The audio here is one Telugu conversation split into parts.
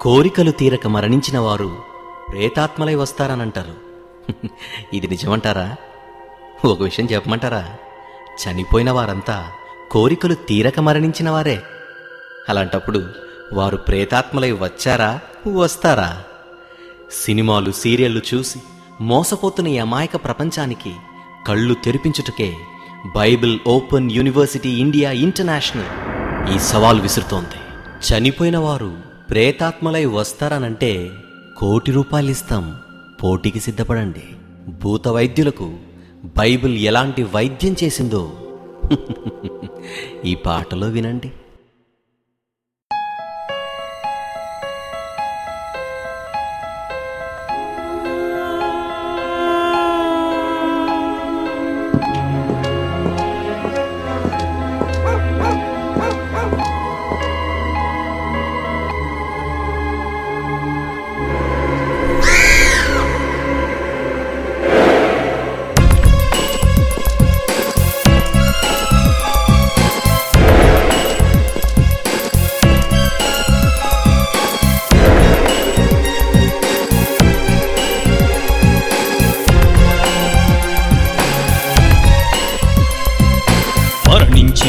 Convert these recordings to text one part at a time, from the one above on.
కోరికలు తీరక మరణించిన వారు ప్రేతాత్మలై వస్తారనంటారు. ఇది నిజమంటారా? ఒక విషయం చెప్పమంటారా? చనిపోయిన వారంతా కోరికలు తీరక మరణించిన వారే అలాంటప్పుడు వారు ప్రేతాత్మలై వచ్చారా? వస్తారా? సినిమాలు సీరియళ్ళు చూసి మోసపోతున్న ఈ అమాయక ప్రపంచానికి కళ్ళు తెరిపించుటకే Bible open university India international ఈ సవాల్ విసురుతోంది. చనిపోయిన వారు ప్రేతాత్మలై వస్తారనంటే కోటి రూపాయలు ఇస్తాం పోటీకి సిద్ధపడండి. భూత వైద్యులకు బైబిల్ ఎలాంటి వైద్యం చేసిందో. ఈ పాటలో వినండి.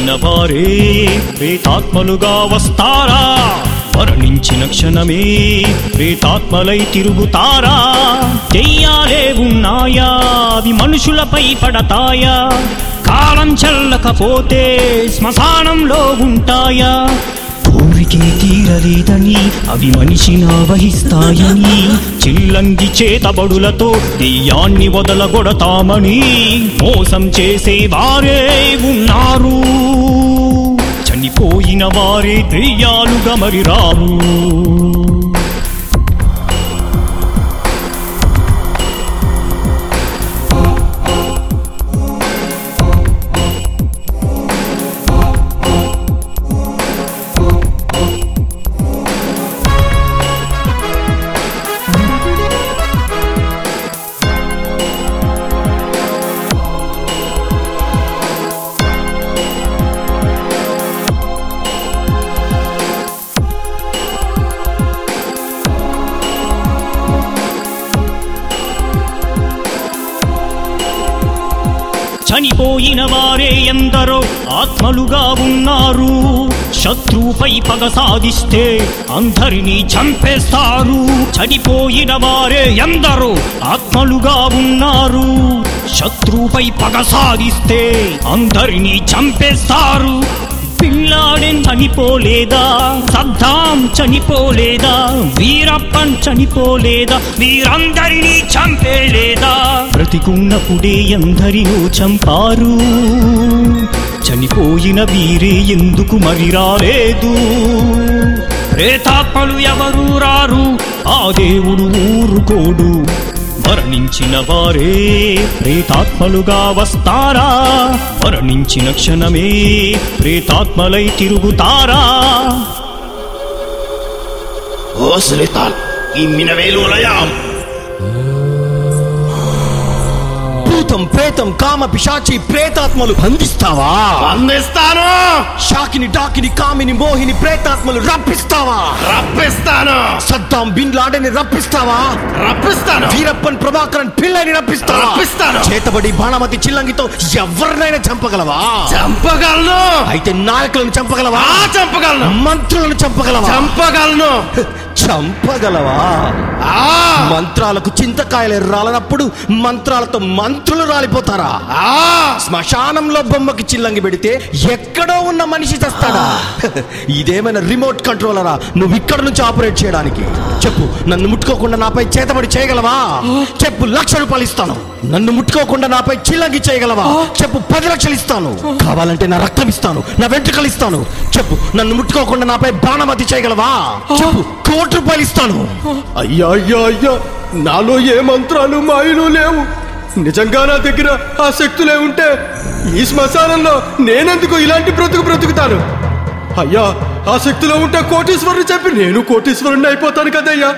మరణించిన వారే ప్రేతాత్మలుగా వస్తారా? మరణించిన క్షణమే ప్రేతాత్మలై తిరుగుతారా? దెయ్యాలే ఉన్నాయా? అవి మనుషులపై పడతాయా? కాలం చల్లకపోతే శ్మశానంలో ఉంటాయా? కోరికే తీరలేదని అవి మనిషినా వహిస్తాయని చిల్లంగి చేతబడులతో దెయ్యాన్ని వదలగొడతామని మోసం చేసే వారే ఉన్నారు. వారే దెయ్యాలుగా మరి రారు చనిపోయిన వారే ఎందరో ఆత్మలుగా ఉన్నారు. శత్రువుపై పగ సాధిస్తే అందరినీ చంపేస్తారు. చనిపోయిన వారే ఎందరో ఆత్మలుగా ఉన్నారు. శత్రువుపై పగ సాధిస్తే అందరినీ చంపేస్తారు. పిల్లాడెన్ చనిపోలేదా? సద్దాం చనిపోలేదా? వీరప్పన్ చనిపోలేదా? వీరందరినీ చంపేలేదా? బ్రతికున్నప్పుడే ఎందరినో చంపారు? చనిపోయిన వీరే ఎందుకు మరి రాలేదు? ప్రేతాత్మలు ఎవరు రారు? ఆ దేవుడు ఊరుకోడు. మరణించిన వారే ప్రేతాత్మలుగా వస్తారా? మరణించిన క్షణమే ప్రేతాత్మలై తిరుగుతారా? ఓ సులితాన్ ఈ మినవేలు మినవేలులయాం భూతం ప్రేతం కామ పిశాచి ప్రేతాత్మలు బంధిస్తావా? అందిస్తాను షాకిని డాకిని కామిని మోహిని ప్రేతాత్మలు రప్పిస్తావా? రప్పిస్తాను. సద్దాం బిన్ లాడెని రప్పిస్తావా? రప్పిస్తాను. వీరప్పన్ ప్రభాకరన్ పిల్లని రప్పిస్తావా? రప్పిస్తాను. చేతబడి బాణమతి చిల్లంగితో ఎవరినైనా చంపగలవా? చంపగలను. అయితే నాయకులను చంపగలవా? చంపగలను. మంత్రులను చంపగలవా? చంపగలను. చంపగలవా? ఆ. మంత్రాలకు చింతకాయలు రాలనప్పుడు మంత్రాలతో మంత్రులు రాలిపోతారా? ఆ! శ్మశానంలో బొమ్మకి చిల్లంగి పెడితే ఎక్కడో ఉన్న మనిషి చస్తాడా? ఇదేమైనా రిమోట్ కంట్రోలరా? నువ్వు ఇక్కడ నుంచి ఆపరేట్ చేయడానికి. చెప్పు నన్ను ముట్టుకోకుండా నాపై చేతబడి చేయగలవా? చెప్పు లక్ష రూపాయలు ఇస్తాను. నన్ను ముట్టుకోకుండా నాపై చిల్లంగి చేయగలవా? చెప్పు పది లక్షలు ఇస్తాను. కావాలంటే నా రక్తం ఇస్తాను నా వెంట్రుకలు ఇస్తాను. చెప్పు నన్ను ముట్టుకోకుండా నాపై బాణమతి చేయగలవా? చెప్పు కోటి రూపాయలు ఇస్తాను. అయ్యా అయ్యా అయ్యా నాలో ఏ మంత్రాలు మాయలు లేవు. నిజంగా నా దగ్గర ఆ శక్తులే ఉంటే ఈ శ్మశానంలో నేనెందుకు ఇలాంటి బ్రతుకు బ్రతుకుతాను? అయ్యా ఆ శక్తిలో ఉంటే కోటీశ్వరుని చెప్పి నేను కోటీశ్వరుణ్ణి అయిపోతాను కదయ్యా.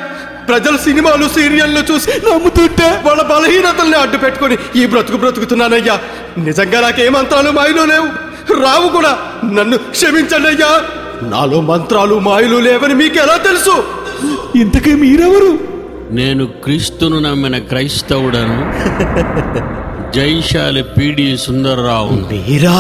ప్రజలు సినిమాలు సీరియల్లు చూసి నమ్ముతుంటే వాళ్ళ బలహీనతల్ని అడ్డు పెట్టుకొని ఈ బ్రతుకు బ్రతుకుతున్నానయ్యా. నిజంగా నాకే మంత్రాలు మాయలు లేవు? రావు కూడా నన్ను క్షమించండి అయ్యా. నాలో మంత్రాలు మాయలు లేవని మీకు ఎలా తెలుసు? ఇంతకీ మీరెవరు? నేను క్రీస్తును నమ్మిన క్రైస్తవుడను జైశాలి పిడి సుందర్రావు. మీరా?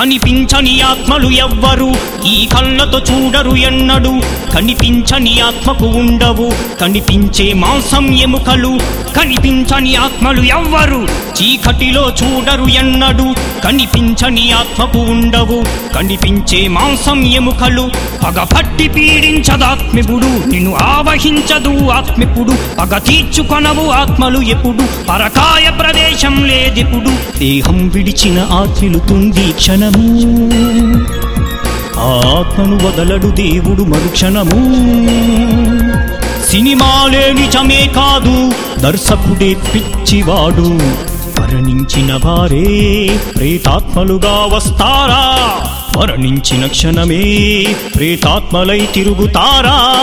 కనిపించని ఆత్మలు ఎవ్వరు. ఈ కళ్ళతో చూడరు ఎన్నడు. కనిపించని ఆత్మకు ఉండవు. కనిపించే మాంసం ఎముకలు. కనిపించని ఆత్మలు ఎవ్వరు. చీకటిలో చూడరు ఎన్నడు. కనిపించని ఆత్మకు ఉండవు. కనిపించే మాంసం ఎముకలు. పగపట్టి పీడించదాత్మిపుడు నిన్ను ఆవహించదు ఆత్మిపుడు పగ తీర్చుకొనవు ఆత్మలు ఎప్పుడు. పరకాయ ప్రదేశం లేదిప్పుడు. దేహం విడిచిన ఆత్మిలుతుంది క్షణము మరుక్షణము ఆత్మను వదలడు దేవుడు మరుక్షణము. సినిమాలే నిజమే కాదు దర్శకుడే పిచ్చివాడు. మరణించిన వారే ప్రేతాత్మలుగా వస్తారా? మరణించిన క్షణమే ప్రేతాత్మలై తిరుగుతారా?